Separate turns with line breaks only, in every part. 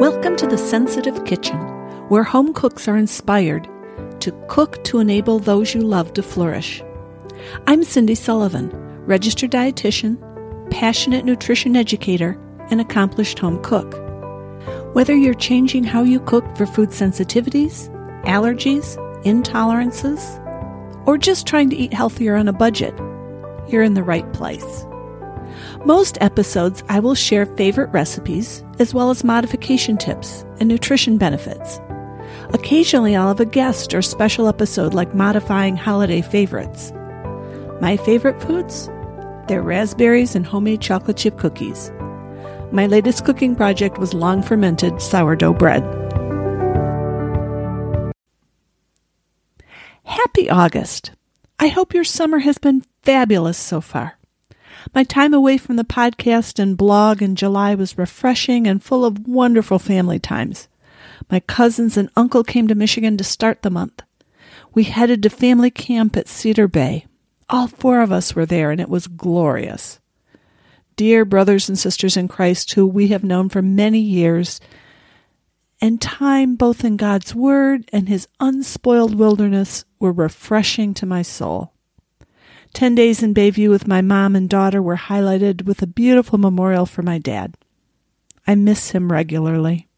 Welcome to the Sensitive Kitchen, where home cooks are inspired to cook to enable those you love to flourish. I'm Cindy Sullivan, registered dietitian, passionate nutrition educator, and accomplished home cook. Whether you're changing how you cook for food sensitivities, allergies, intolerances, or just trying to eat healthier on a budget, you're in the right place. Most episodes, I will share favorite recipes as well as modification tips and nutrition benefits. Occasionally, I'll have a guest or special episode like modifying holiday favorites. My favorite foods? They're raspberries and homemade chocolate chip cookies. My latest cooking project was long fermented sourdough bread. Happy August! I hope your summer has been fabulous so far. My time away from the podcast and blog in July was refreshing and full of wonderful family times. My cousins and uncle came to Michigan to start the month. We headed to family camp at Cedar Bay. All four of us were there, and it was glorious. Dear brothers and sisters in Christ who we have known for many years, and time both in God's Word and His unspoiled wilderness were refreshing to my soul. Ten days in Bayview with my mom and daughter were highlighted with a beautiful memorial for my dad. I miss him regularly.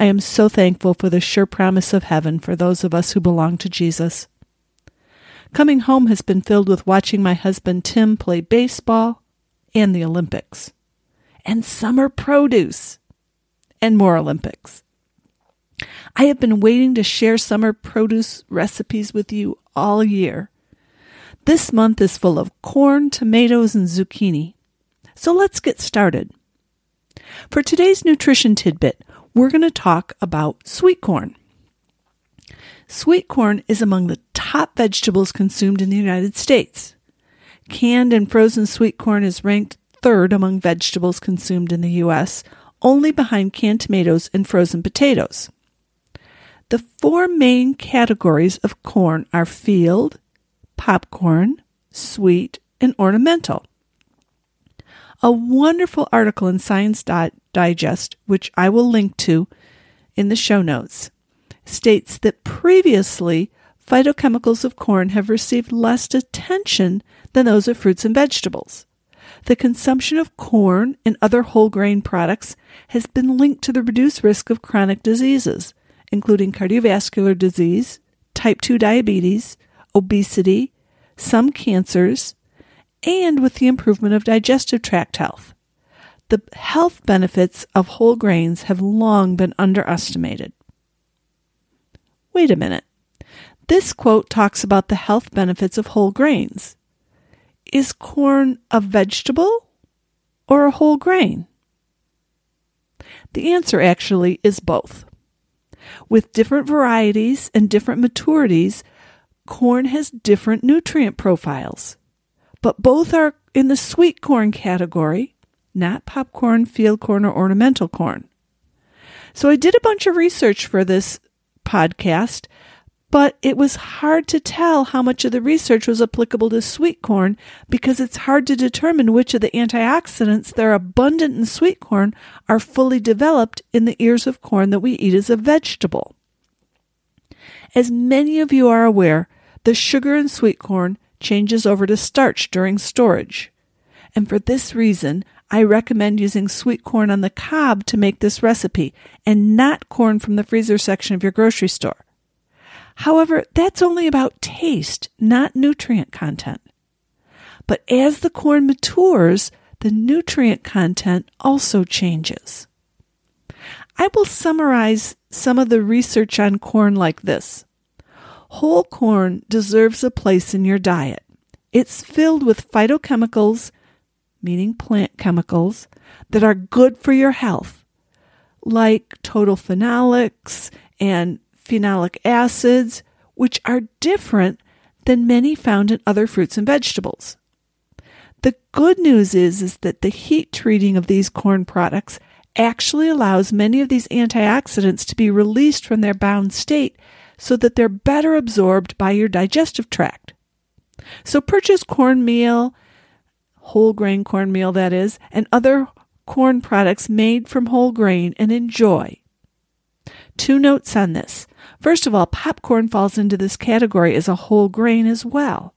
I am so thankful for the sure promise of heaven for those of us who belong to Jesus. Coming home has been filled with watching my husband Tim play baseball and the Olympics, and summer produce, and more Olympics. I have been waiting to share summer produce recipes with you all year this month is full of corn, tomatoes, and zucchini. So let's get started. For today's nutrition tidbit, we're going to talk about sweet corn. Sweet corn is among the top vegetables consumed in the United States. Canned and frozen sweet corn is ranked third among vegetables consumed in the U.S., only behind canned tomatoes and frozen potatoes. The four main categories of corn are field, popcorn, sweet, and ornamental. A wonderful article in ScienceDirect, which I will link to in the show notes, states that previously phytochemicals of corn have received less attention than those of fruits and vegetables. The consumption of corn and other whole grain products has been linked to the reduced risk of chronic diseases, including cardiovascular disease, type 2 diabetes, obesity, some cancers, and with the improvement of digestive tract health. The health benefits of whole grains have long been underestimated. Wait a minute. This quote talks about the health benefits of whole grains. Is corn a vegetable or a whole grain? The answer actually is both. With different varieties and different maturities, corn has different nutrient profiles, but both are in the sweet corn category, not popcorn, field corn, or ornamental corn. So I did a bunch of research for this podcast, but it was hard to tell how much of the research was applicable to sweet corn because it's hard to determine which of the antioxidants that are abundant in sweet corn are fully developed in the ears of corn that we eat as a vegetable. As many of you are aware, the sugar in sweet corn changes over to starch during storage. And for this reason, I recommend using sweet corn on the cob to make this recipe and not corn from the freezer section of your grocery store. However, that's only about taste, not nutrient content. But as the corn matures, the nutrient content also changes. I will summarize some of the research on corn like this. Whole corn deserves a place in your diet. It's filled with phytochemicals, meaning plant chemicals, that are good for your health, like total phenolics and phenolic acids, which are different than many found in other fruits and vegetables. The good news is, is that the heat treating of these corn products actually allows many of these antioxidants to be released from their bound state so that they're better absorbed by your digestive tract. So purchase cornmeal, whole grain cornmeal that is, and other corn products made from whole grain and enjoy. Two notes on this. First of all, popcorn falls into this category as a whole grain as well.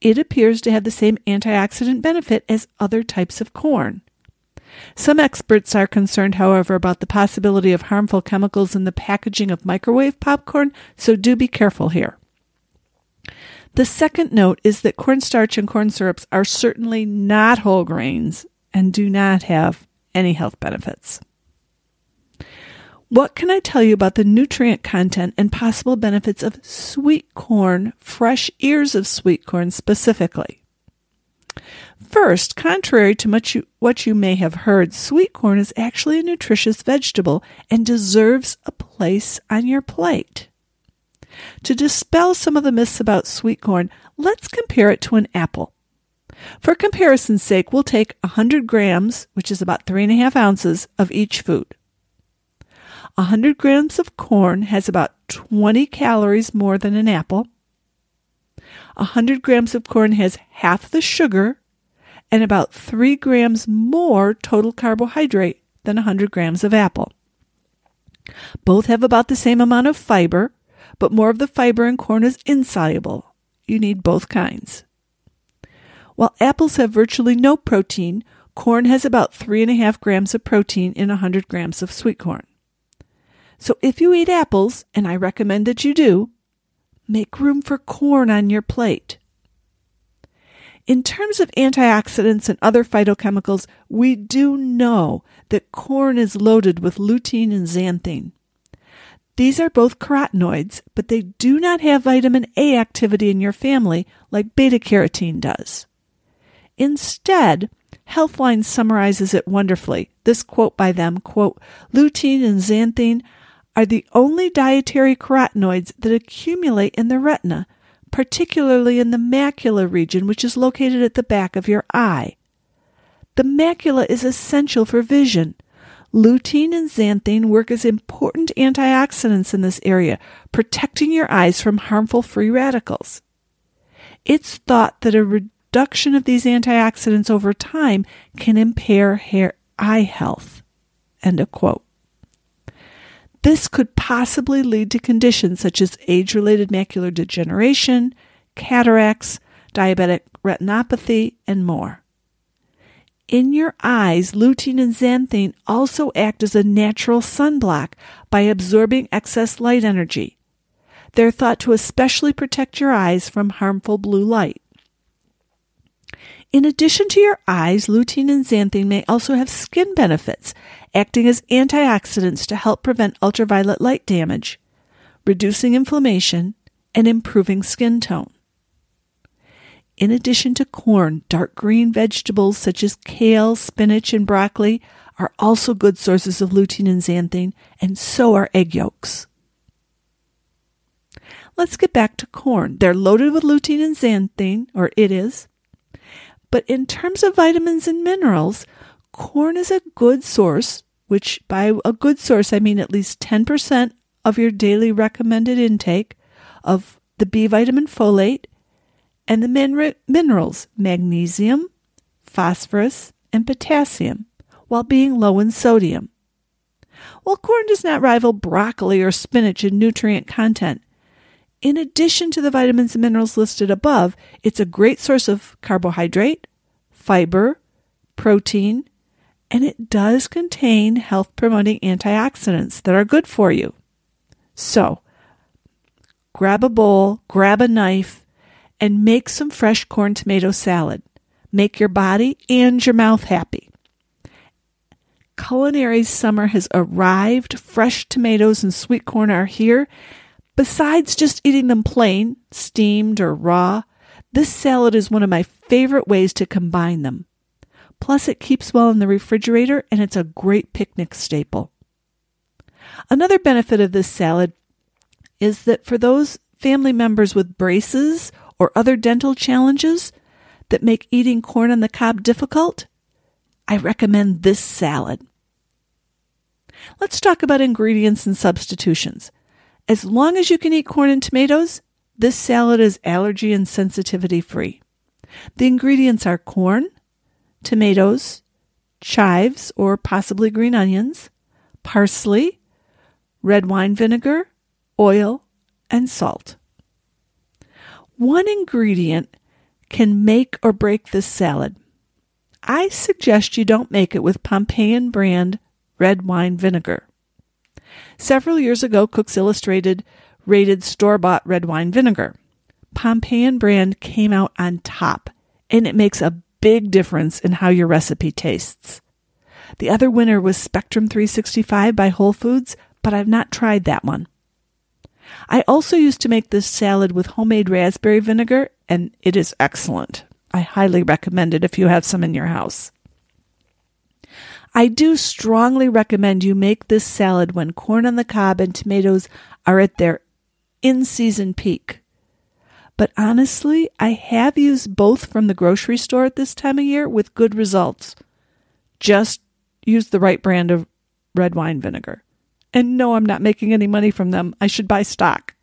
It appears to have the same antioxidant benefit as other types of corn. Some experts are concerned, however, about the possibility of harmful chemicals in the packaging of microwave popcorn, so do be careful here. The second note is that cornstarch and corn syrups are certainly not whole grains and do not have any health benefits. What can I tell you about the nutrient content and possible benefits of sweet corn, fresh ears of sweet corn specifically? First, contrary to much you, what you may have heard, sweet corn is actually a nutritious vegetable and deserves a place on your plate. To dispel some of the myths about sweet corn, let's compare it to an apple. For comparison's sake, we'll take 100 grams, which is about 3.5 ounces, of each food. 100 grams of corn has about 20 calories more than an apple. 100 grams of corn has half the sugar and about 3 grams more total carbohydrate than 100 grams of apple. Both have about the same amount of fiber, but more of the fiber in corn is insoluble. You need both kinds. While apples have virtually no protein, corn has about 3.5 grams of protein in 100 grams of sweet corn. So if you eat apples, and I recommend that you do, make room for corn on your plate. In terms of antioxidants and other phytochemicals, we do know that corn is loaded with lutein and zeaxanthin. These are both carotenoids, but they do not have vitamin A activity in your family like beta carotene does. Instead, Healthline summarizes it wonderfully. This quote by them, quote, lutein and zeaxanthin are the only dietary carotenoids that accumulate in the retina particularly in the macula region, which is located at the back of your eye. The macula is essential for vision. Lutein and zeaxanthin work as important antioxidants in this area, protecting your eyes from harmful free radicals. It's thought that a reduction of these antioxidants over time can impair hair, eye health. End of quote. This could possibly lead to conditions such as age related macular degeneration, cataracts, diabetic retinopathy, and more. In your eyes, lutein and zeaxanthin also act as a natural sunblock by absorbing excess light energy. They're thought to especially protect your eyes from harmful blue light. In addition to your eyes, lutein and zeaxanthin may also have skin benefits, acting as antioxidants to help prevent ultraviolet light damage, reducing inflammation, and improving skin tone. In addition to corn, dark green vegetables such as kale, spinach, and broccoli are also good sources of lutein and zeaxanthin, and so are egg yolks. Let's get back to corn. They're loaded with lutein and zeaxanthin, or it is. But in terms of vitamins and minerals, corn is a good source, which by a good source I mean at least 10% of your daily recommended intake of the B vitamin folate and the min- minerals magnesium, phosphorus, and potassium, while being low in sodium. While corn does not rival broccoli or spinach in nutrient content, in addition to the vitamins and minerals listed above, it's a great source of carbohydrate, fiber, protein, and it does contain health promoting antioxidants that are good for you. So, grab a bowl, grab a knife, and make some fresh corn tomato salad. Make your body and your mouth happy. Culinary summer has arrived. Fresh tomatoes and sweet corn are here, Besides just eating them plain, steamed, or raw, this salad is one of my favorite ways to combine them. Plus, it keeps well in the refrigerator and it's a great picnic staple. Another benefit of this salad is that for those family members with braces or other dental challenges that make eating corn on the cob difficult, I recommend this salad. Let's talk about ingredients and substitutions. As long as you can eat corn and tomatoes, this salad is allergy and sensitivity free. The ingredients are corn, tomatoes, chives or possibly green onions, parsley, red wine vinegar, oil, and salt. One ingredient can make or break this salad. I suggest you don't make it with Pompeian brand red wine vinegar. Several years ago, Cooks Illustrated rated store bought red wine vinegar. Pompeian brand came out on top, and it makes a big difference in how your recipe tastes. The other winner was Spectrum 365 by Whole Foods, but I've not tried that one. I also used to make this salad with homemade raspberry vinegar, and it is excellent. I highly recommend it if you have some in your house. I do strongly recommend you make this salad when corn on the cob and tomatoes are at their in season peak. But honestly, I have used both from the grocery store at this time of year with good results. Just use the right brand of red wine vinegar. And no, I'm not making any money from them. I should buy stock.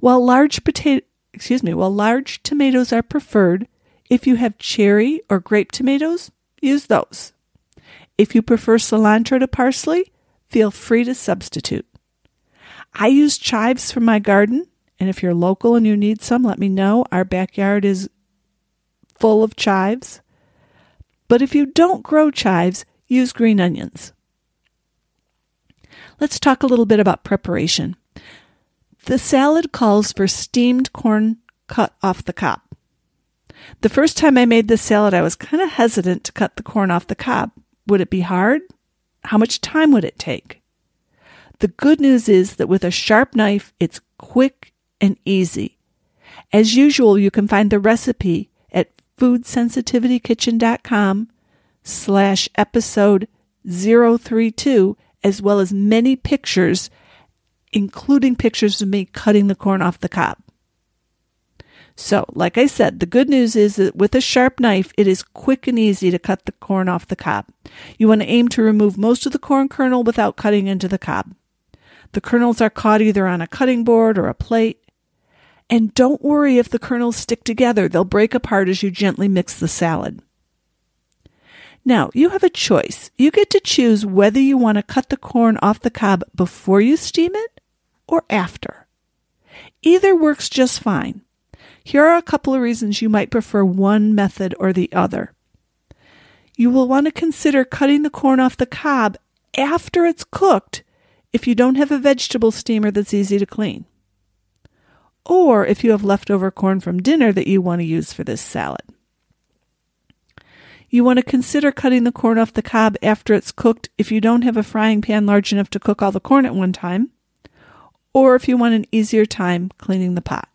While large potato, excuse me, while large tomatoes are preferred, if you have cherry or grape tomatoes, use those. If you prefer cilantro to parsley, feel free to substitute. I use chives from my garden, and if you're local and you need some, let me know. Our backyard is full of chives. But if you don't grow chives, use green onions. Let's talk a little bit about preparation. The salad calls for steamed corn cut off the cob. The first time I made this salad, I was kind of hesitant to cut the corn off the cob. Would it be hard? How much time would it take? The good news is that with a sharp knife, it's quick and easy. As usual, you can find the recipe at foodsensitivitykitchen.com slash episode 032, as well as many pictures, including pictures of me cutting the corn off the cob. So, like I said, the good news is that with a sharp knife, it is quick and easy to cut the corn off the cob. You want to aim to remove most of the corn kernel without cutting into the cob. The kernels are caught either on a cutting board or a plate. And don't worry if the kernels stick together, they'll break apart as you gently mix the salad. Now, you have a choice. You get to choose whether you want to cut the corn off the cob before you steam it or after. Either works just fine. Here are a couple of reasons you might prefer one method or the other. You will want to consider cutting the corn off the cob after it's cooked if you don't have a vegetable steamer that's easy to clean. Or if you have leftover corn from dinner that you want to use for this salad. You want to consider cutting the corn off the cob after it's cooked if you don't have a frying pan large enough to cook all the corn at one time, or if you want an easier time cleaning the pot.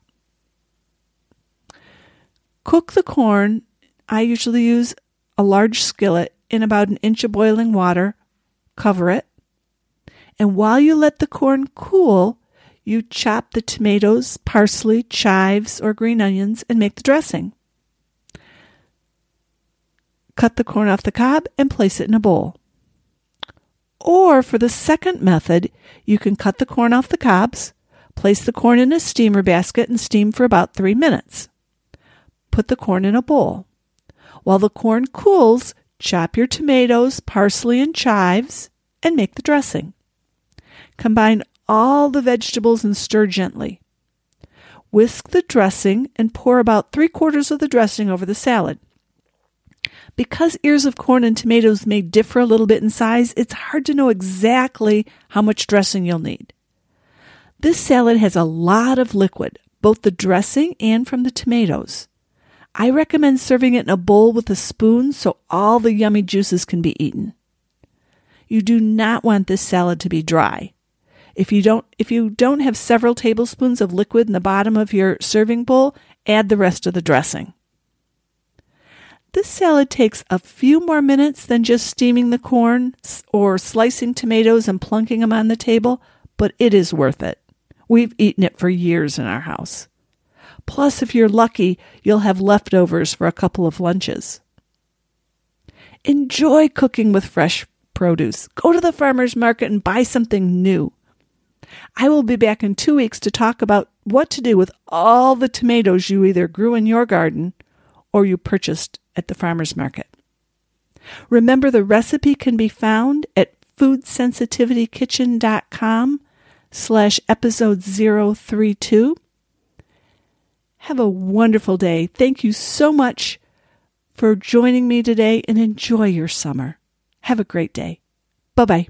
Cook the corn. I usually use a large skillet in about an inch of boiling water. Cover it. And while you let the corn cool, you chop the tomatoes, parsley, chives, or green onions and make the dressing. Cut the corn off the cob and place it in a bowl. Or for the second method, you can cut the corn off the cobs, place the corn in a steamer basket, and steam for about three minutes put the corn in a bowl. While the corn cools, chop your tomatoes, parsley, and chives and make the dressing. Combine all the vegetables and stir gently. Whisk the dressing and pour about three quarters of the dressing over the salad. Because ears of corn and tomatoes may differ a little bit in size, it's hard to know exactly how much dressing you'll need. This salad has a lot of liquid, both the dressing and from the tomatoes. I recommend serving it in a bowl with a spoon so all the yummy juices can be eaten. You do not want this salad to be dry. If you don't if you don't have several tablespoons of liquid in the bottom of your serving bowl, add the rest of the dressing. This salad takes a few more minutes than just steaming the corn or slicing tomatoes and plunking them on the table, but it is worth it. We've eaten it for years in our house. Plus, if you're lucky, you'll have leftovers for a couple of lunches. Enjoy cooking with fresh produce. Go to the farmer's market and buy something new. I will be back in two weeks to talk about what to do with all the tomatoes you either grew in your garden or you purchased at the farmer's market. Remember, the recipe can be found at foodsensitivitykitchen.com slash episode 032. Have a wonderful day. Thank you so much for joining me today and enjoy your summer. Have a great day. Bye bye.